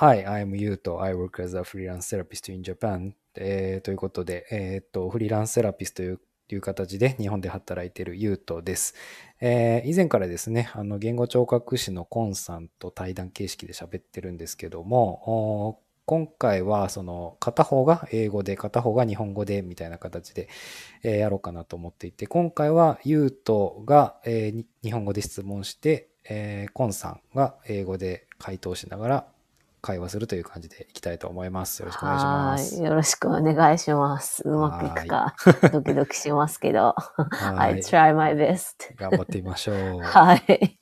Hi, I'm Yuto. I work as a freelance therapist in Japan. えーということで、えーと、フリーランスセラピストといういう形で日本で働いているユートです。えー以前からですね、あの言語聴覚士のコンさんと対談形式で喋ってるんですけども、今回はその片方が英語で片方が日本語でみたいな形で、えやろうかなと思っていて、今回はユートが、え日本語で質問して、えーコンさんが英語で回答しながら会話するという感じでいきたいと思います。よろしくお願いします。はい。よろしくお願いします。うまくいくか、ドキドキしますけど。は I い try my best. 頑張ってみましょう。はい。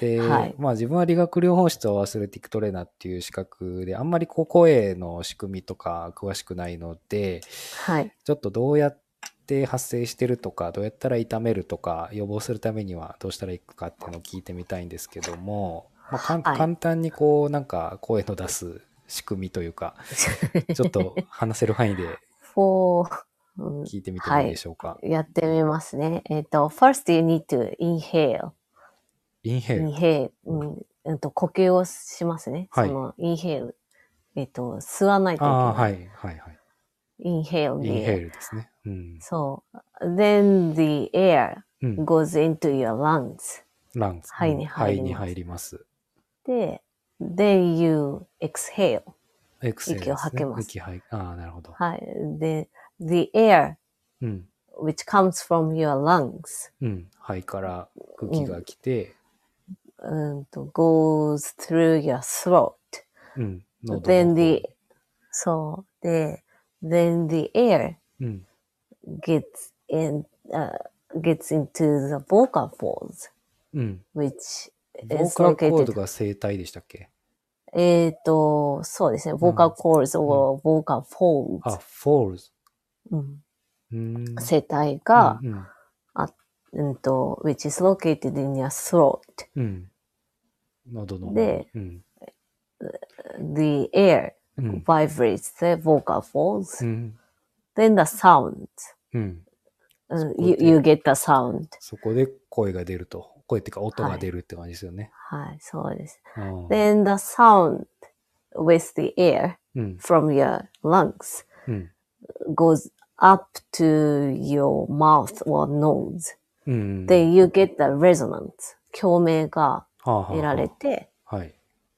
で、はいまあ自分は理学療法士とアスレティックトレーナーっていう資格で、あんまりこう声の仕組みとか詳しくないので、はい。ちょっとどうやって発生してるとか、どうやったら痛めるとか、予防するためにはどうしたらいいかっていうのを聞いてみたいんですけども、まあ、かんはい簡単にこうなんか声の出す仕組みというか、ちょっと話せる範囲で聞いてみてもいいでしょうか？やってみますね。えっ、と、first you need to inhale. インヘール。inhale. うん。うんと、呼吸をしますね。はいその、inhale. えっ、と、吸わないといけない。ああ、はい、はい、はい。inhale で。ルですね。うん。そう。then the air うん。goes into your lungs. ランズ。肺にうん入ります肺に入ります。で、then you exhale. エクセルですね息を吐けます息吐いああ、なるほど。はい。で、the air うん。 which comes from your lungs うん。肺から空気が来て、うんと goes through your throat. うん。喉の then 方 the, そう。で、then the air うん。 gets in, uh, gets into the vocal folds, うん。 which ボーカルコード located, が声帯でしたっけえっと、そうですね。vocal cords or vocal あ、folds、フォールズ。うん、うーん。声帯が、うん。うんうんと、which is located in your throat. うん。喉ので、うん。The air うん。vibrates the vocal folds. うん。Then the sound. うん。Uh, こ you, で you get the sound. そこで声が出ると。声っていうか音が出るって感じですよね。はい、そうです。うん。Then the sound with the air うん。from your lungs うん。goes up to your mouth or nose. うん。Then you get the resonance. 共鳴が得られて、はい。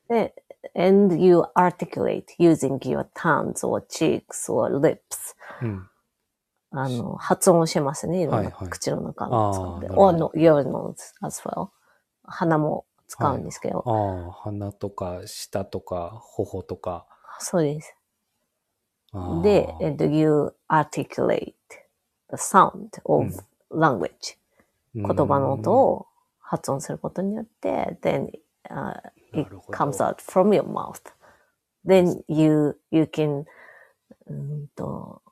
で、and you articulate using your tongues or cheeks or lips. うん。あの、発音しますね。いろんなはいはい口の中あを使って。ーなるほ or ど no, your nose as well. 鼻も使うんですけど。ああ、鼻とか舌とか頬とか。そうです。あーで、and you articulate the sound of language. 言葉の音を発音することによって、then、uh, な it comes out from your mouth. Then you, you can, うんと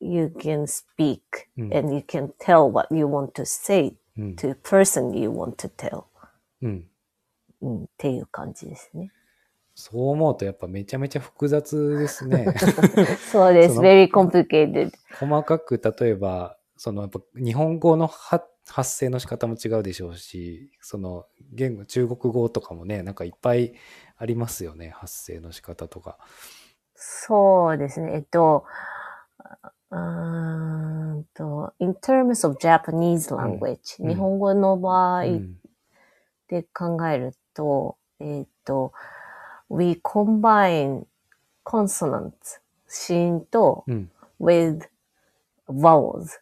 you can speak うん and you can tell what you want to say うん。to person you want to tell. うん。うん、っていう感じですね。そう思うとやっぱめちゃめちゃ複雑ですね。そうです。very complicated. 細かく例えば、そのやっぱ日本語の発発声の仕方も違うでしょうし、その言語、中国語とかもね、なんかいっぱいありますよね、発声の仕方とか。そうですね。えっと、うーんと、in terms of Japanese language、うん日本語の場合うん。で考えると、えっと、we combine consonants 子音とうん。with vowels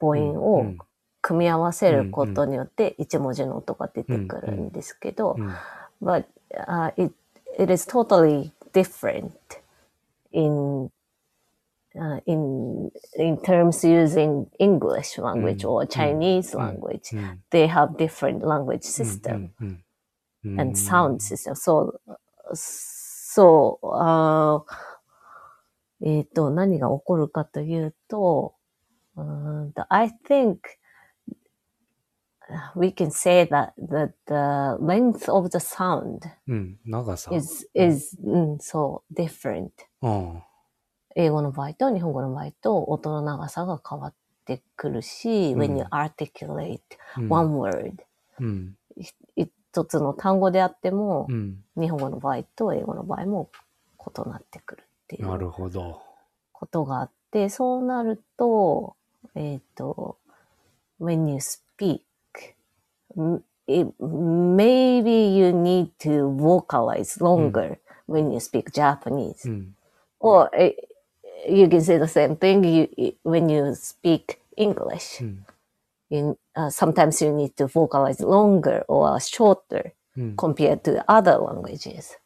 母音うをん組み合わせることによって一文字の音が出てくるんですけど、うん。but uh, it it is totally different in uh, in in terms using English language or Chinese language. うん。 They have different language system うん。うん。 and sound system. So so あーえっ、と何が起こるかというと、うーんと I think we can say that that the length of the sound うん。長さ。 is, is, うん、そう、different. うん。 英語の場合と日本語の場合と音の長さが変わってくるし、うん when you articulate うん one word, うん。一つの単語であってもう、ん。日本語の場合と英語の場合も異なってくるっていなうるほど。ことがあって、そうなると、えっ、と、when you speak, it, maybe you need to vocalize longer when you speak Japanese. うん。Or eh, you can say the same thing you, when you speak English. うん。You, uh, sometimes you need to vocalize longer or shorter うん。compared to other languages.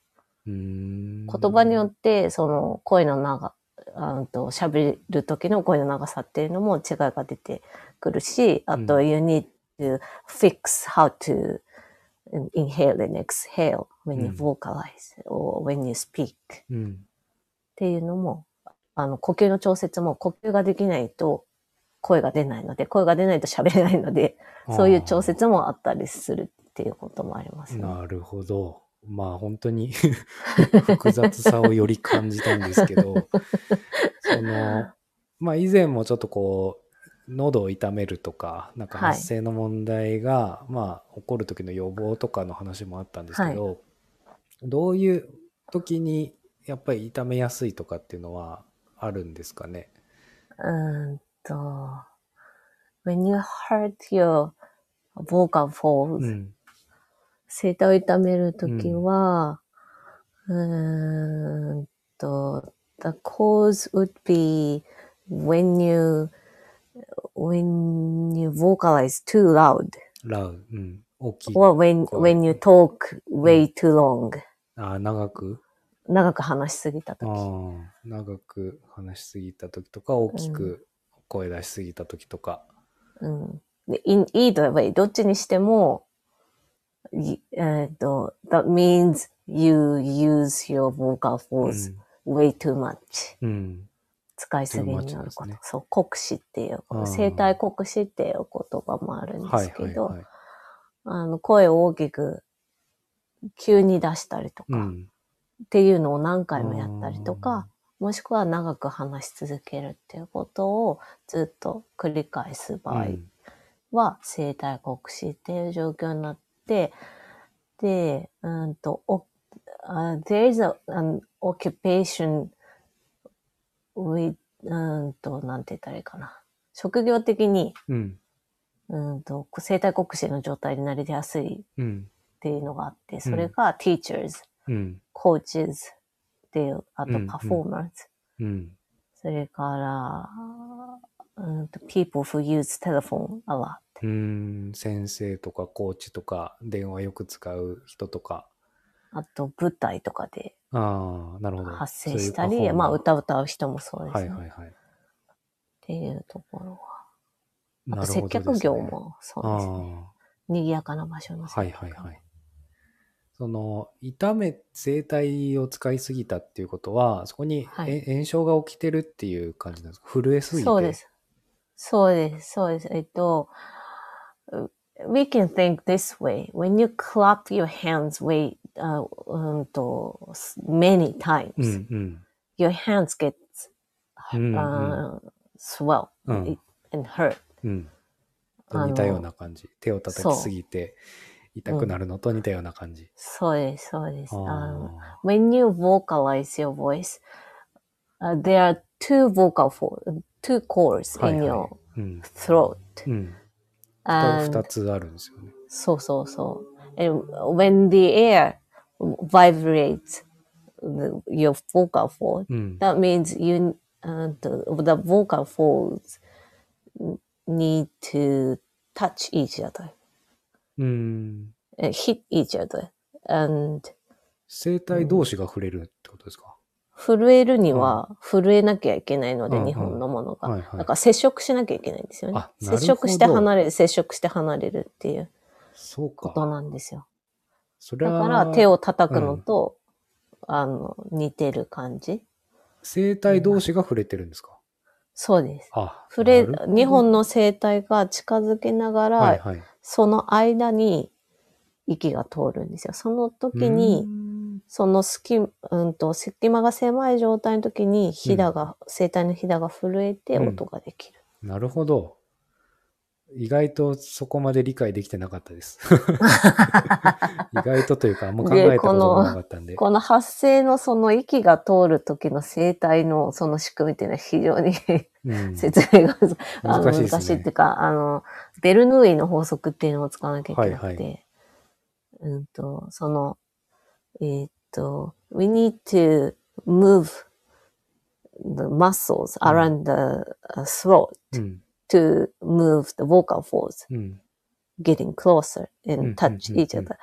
言葉によって、その声の長、あんと喋る時の声の長さっていうのも違いが出てくるし、あと、you need to fix how to inhale and exhale when you うん vocalize or when you speak っうん。ていうのも、あの、呼吸の調節も呼吸ができないと声が出ないので、声が出ないと喋れないので、そういう調節もあったりするっていうこともありますね。なるほど。まあ本当に 複雑さをより感じたんですけど、その、まあ以前もちょっとこう、喉を痛めるとか、なんかはい発声の問題が、まあ起こる時の予防とかの話もあったんですけど、どういう時にやっぱり痛めやすいとかっていうのはあるんですかね。うーんと、when you hurt your vocal folds、うん。声帯を痛めるときは、うーんと、the cause would be when you, when you vocalize too loud ラウ、うん。大きい。or when, 声 when you talk way too long あ長く長く話しすぎたとき。ああ、長く話しすぎた時とか、大きく声出しすぎた時とか。うん。で、in either way, どっちにしても、いえっ、と、that means you use your vocal う folds ん。way too much. うん。使いすぎになること。ねそう、酷使っていう、あー生体酷使っていう言葉もあるんではいすけど、声を大きく急に出したりとか、っうん。ていうのを何回もやったりとか、もしくは長く話し続けるっていうことをずっと繰り返す場合うんは生体酷使っていう状況になって、で、うんと、お uh, there is a, an occupation with, うんと、なんて言ったらいいかな。職業的に、うん。うんと、生体酷使の状態になりやすいっうん。ていうのがあって、それが teachers、うん。coaches っていう、あとうんうんうん。それから、うんと、people who use telephone a lot。うん。先生とかコーチとか、電話よく使う人とか。あと、舞台とかでああ、なるほど。発生したり、そういうパフォーマーまあ、歌歌う人もそうですね。はいはいはい。っていうところは。あと、接客業もそうですね。あ賑やかな場所のあ、はい接客業はいはい。その、痛め、声帯を使いすぎたっていうことは、そこに、はいえ炎症が起きてるっていう感じなんですか？震えすぎて？そうで。す。そうです。そうです。えっと、we can think this way. When you clap your hands way, uh, うんと many times, うんうん。your hands get うんうん uh, swell うん and hurt. うん。似たような感じ。手を叩きすぎて痛くなるのと似たような感じ。そうです、そうです。あのあ when you vocalize your voice, uh, there are two vocal for, two chords はい in はい your throat. うん。二つあるんですよね。そうそうそう。And when the air vibrates the, your vocal fold, うん。that means you, uh, the, the vocal folds need to touch each other, うん。uh, hit each other. And 声帯同士が触れるってことですか、震えるには震えなきゃいけないので、うんうん日本のものが。はいはいだから接触しなきゃいけないんですよねあ。なるほど接触して離れる、接触して離れるっていうそうか。ことなんですよ。それはだから手を叩くのと、あの、似てる感じ。声帯同士が触れてるんですか？そうです。あ、触れ、なるほど日本の声帯が近づけながら、はいはい。その間に息が通るんですよ。その時うに、んその隙,、うん、と隙間が狭い状態の時に、ひだが、声帯のひだが震えてうん音ができる。なるほど。意外とそこまで理解できてなかったです。意外とというか、あんま考えたことがなかったんで。この発声のその息が通る時の声帯のその仕組みっていうのは非常にうん、説明があの難しいね難しいっていうか、あの、ベルヌーイの法則っていうのを使わなきゃいけなくて、はいはうんと、その、えーっと、we need to move the muscles うん around the uh, throat うん。To move the vocal folds うん。getting closer うん and touch each other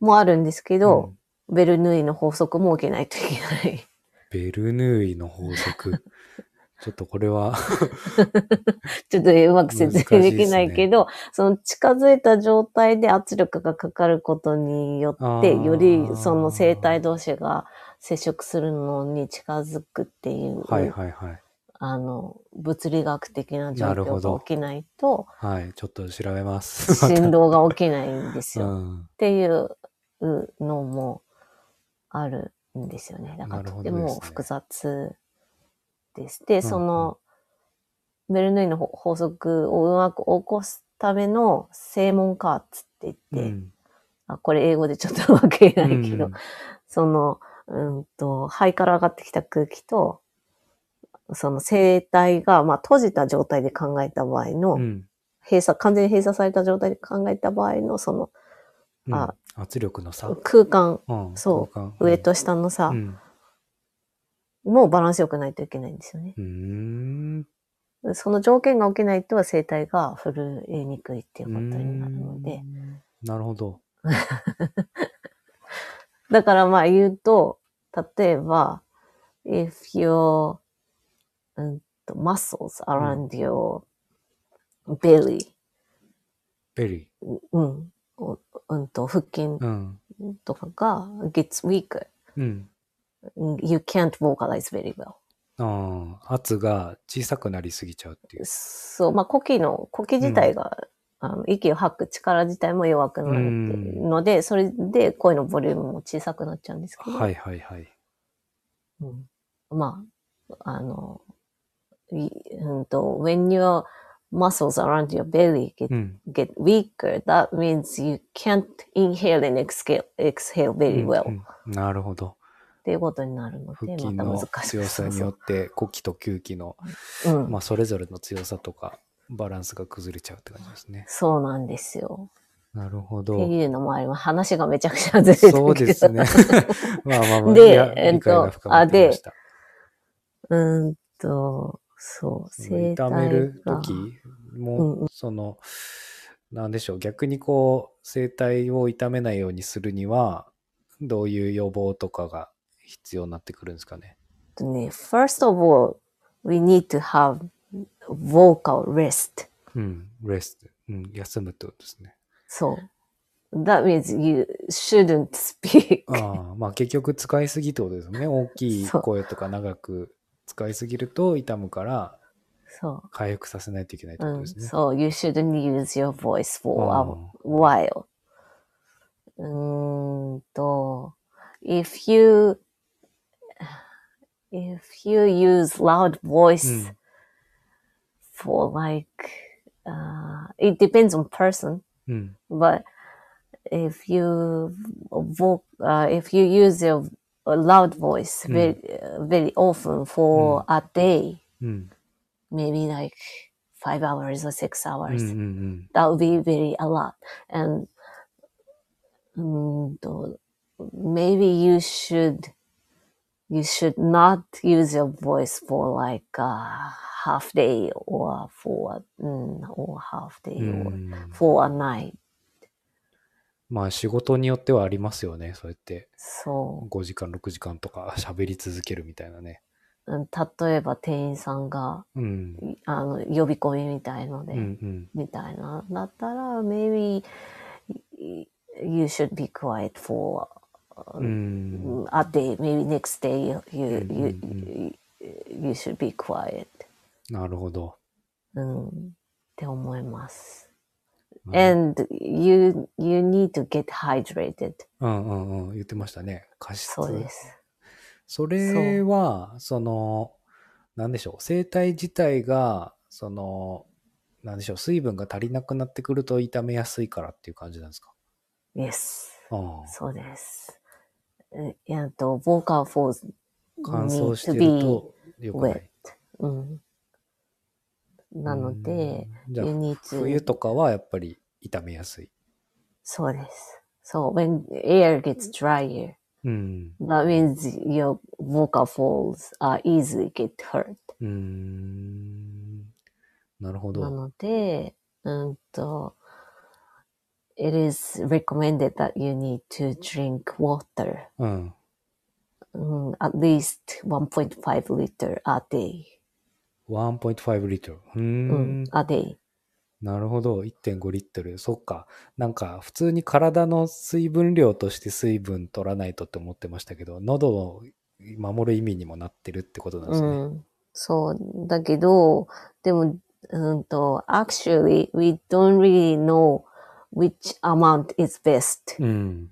もあるんですけど、ベルヌーイの法則も受けないといけない。ベルヌーイの法則。ちょっとこれは、ちょっとうまく説明できないけど、その近づいた状態で圧力がかかることによって、よりその生体同士が接触するのに近づくっていう、はいはいはい。あの、物理学的な状況が起きないと、はい、ちょっと調べます。振動が起きないんですよ。っ うん。ていうのもあるんですよね。だからとても複雑です。で、その、ベルヌーイの法法則をうまく起こすための正門カーツって言って、うんあこれ英語でちょっとうまく言えないけど、うんその、うんと、肺から上がってきた空気と、その声帯が、まあ、閉じた状態で考えた場合の、うん閉鎖、完全に閉鎖された状態で考えた場合の、そのうんあ圧力の差。空間、うんそう上と下の差うん。もバランス良くないといけないんですよね。その条件が起きないと声帯が震えにくいっていうことになるので、なるほど。だからまあ言うと、例えば、if your、muscles around your belly、ベリうん、おうんと、腹筋ー。うん。とかが gets weaker, うん。you can't vocalize very well. ああ、圧が小さくなりすぎちゃうっていう。そう、まあ呼気の、呼気自体が、あの息を吐く力自体も弱くなるっていうので、それで声のボリュームも小さくなっちゃうんですけど、はいはいはい。うんまあ、あの、いうんと、when your muscles around your belly get, うん。get weaker, that means you can't inhale and exhale, exhale う very ん well、うんなるほど。っていうことになるので、また難しく強さによって、呼気と吸気の、そううんまあ、それぞれの強さとか、バランスが崩れちゃうって感じですね。そうなんですよ。なるほど。っていうのもあります。話がめちゃくちゃずれてる。そうですね。まあまあまあ、でえっと理解が深まってました。うーんと、そう、声帯痛めるが時うんも、うその、なんでしょう、逆にこう、声帯を痛めないようにするには、どういう予防とかが必要になってくるんですかね？とね、first of all, we need to have vocal rest. うん、レスト、うん、休むってことですね。そう。That means you shouldn't speak. ああ、まあ結局使いすぎってことですよね。大きい声とか長く使いすぎると痛むからそ回復させないといけないってう。うん。ことですね。そう、you shouldn't use your voice for あ a while. うーんと、if you, if you use loud う voice ん for like, uh, it depends on person, うん、 but if you vo- uh, if you use your a loud voice hmm. very uh, very often for hmm. a day, hmm. maybe like five hours or six hours. That would be very a lot. And um, maybe you should you should not use your voice for like a half day or for mm, or half day or for a night. まあ仕事によってはありますよね。そうやってそ5時間、6時間とか 喋り続けるみたいなね。う。うん例えば店員さんがうん、あの呼び込みみたいので、うん、うん。みたいなだったら maybe you should be quiet for うん、a day, maybe next day you, you, you, you should be quiet. なるほど。うん、って思います。うん And you, you need to get hydrated. うんうんうん、言ってましたね。加湿。そうです。それは、その、なんでしょう、生体自体が、その、なんでしょう、水分が足りなくなってくると炒めやすいからっていう感じなんですか？Yes. ああそうです。ええっと、vocal folds 乾燥してると良くない。うん。なので、うんじゃあ you need 冬とかはやっぱり炒めやすい。そうです。So when air gets drier, うん。that means your vocal folds are easily get hurt. なるほなど。ので、うんと、it is recommended that you need to drink water, うん。うん at least 1.5 liter a day. 1.5リットル。うんん。a day. なるほど。1.5リットル。そっか。なんか、普通に体の水分量として水分取らないとって思ってましたけど、喉を守る意味にもなってるってことなんですね。うん。そう。だけど、でも、うんと、actually, we don't really know which amount is best うん。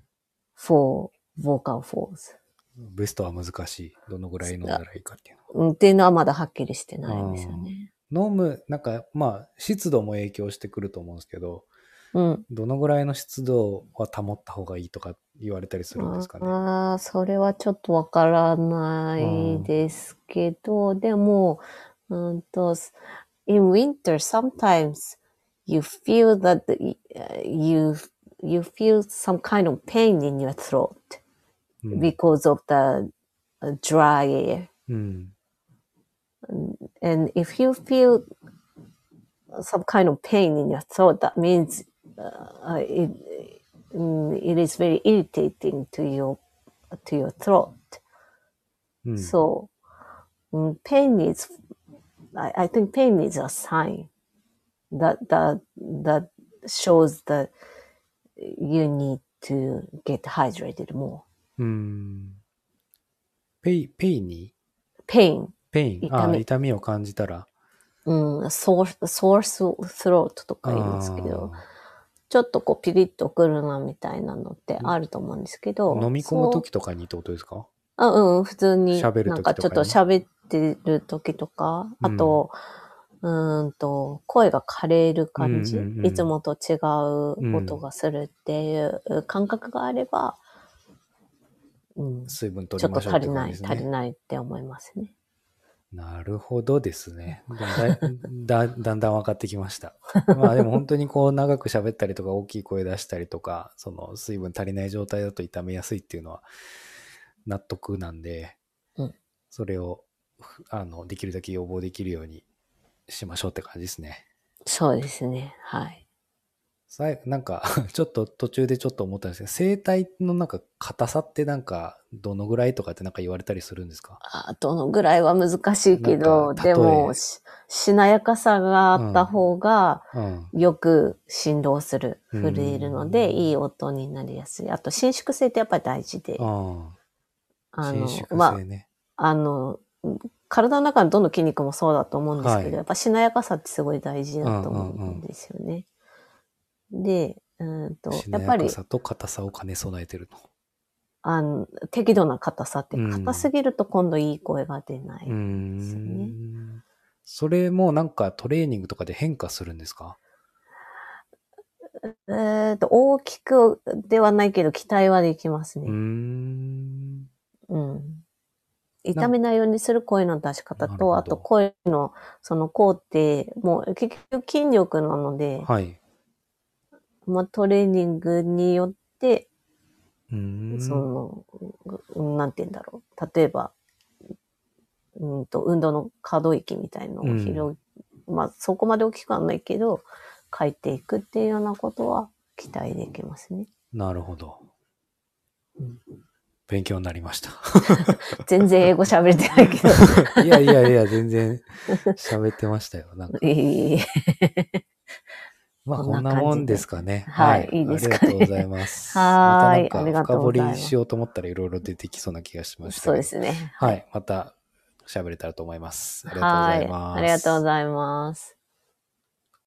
for vocal folds. ベストは難しい。どのぐらい飲んだらいいかっていうの。うんっていうのはまだはっきりしてないんですよね。飲む、なんか、まあ、湿度も影響してくると思うんですけど、うん。どのぐらいの湿度は保った方がいいとか言われたりするんですかね。ああ、それはちょっとわからないですけど、でも、うんと、in winter, sometimes you feel that the- you, you feel some kind of pain in your throat mm. because of the uh, dry air. Mm. And, and if you feel some kind of pain in your throat, that means uh, uh it, mm, it is very irritating to your to your throat. Hmm. Mm. So um, pain is, I, I, think pain is a sign that that that shows that you need to get hydrated more. うん。ペイ、ペイに？Pain, ペイン。あ痛み。痛みを感じたら。うん、sore, sore throat とか言いますけど、ちょっとこうピリッとくるなみたいなのってあると思うんですけど、あー飲み込むときとかにってことですか？あう。ん、普通に、喋る時とかに？なんかちょっと喋ってる時とか、あと、うーんと、声が枯れる感じ、うんうんうん。いつもと違う音がするっていう感覚があれば、うん、ち水分取ょっとりましょうっ足りない、ですね。足りないって思いますね。なるほどですね。だ だだんだん分かってきました。まあでも本当にこう長く喋ったりとか大きい声出したりとか、その水分足りない状態だと痛めやすいっていうのは納得なんで、うんそれをふあのできるだけ予防できるようにしましょうって感じですね。そうですね。はい。さいなんか ちょっと途中でちょっと思ったんですけど、声帯のなんか硬さってなんかどのぐらいとかってなんか言われたりするんですか？あどのぐらいは難しいけど、でもし、しなやかさがあった方が、うん。よく振動する、うん震えるので、いい音になりやすい。あと、伸縮性ってやっぱり大事で、あの伸、縮ま性ね。あ、あの、体の中のどの筋肉もそうだと思うんですけど、はいやっぱしなやかさってすごい大事だと思うんですよね。で、うんと、しやっぱりなやか、さと硬さを兼ね備えてるの。あの、適度な硬さって、うん硬すぎると今度いい声が出ない。うーですよねん。それもなんかトレーニングとかで変化するんですか？えっと、大きくではないけど、期待はできますうーね。ん。うん。痛めないようにする声の出し方と、あと声のその工程、もう結局筋力なので、はい。まあトレーニングによって、うーん。その、うんなんて言うんだろう。例えば、うんと、運動の可動域みたいのを広い、まあそこまで大きくはないけど、書いていくっていうようなことは期待できますね。なるほどうん。勉強になりました。全然英語喋れてないけど。いやいやいや、全然喋ってましたよ。なんか、いまあここんなもんですかね。はいいいですかねありがとうございます。はーいまたなんか深掘りしようと思ったらいろいろ出てきそうな気がしました。そうですね。はい。また喋れたらと思います。ありがとうございます。はい。ありがとうございます。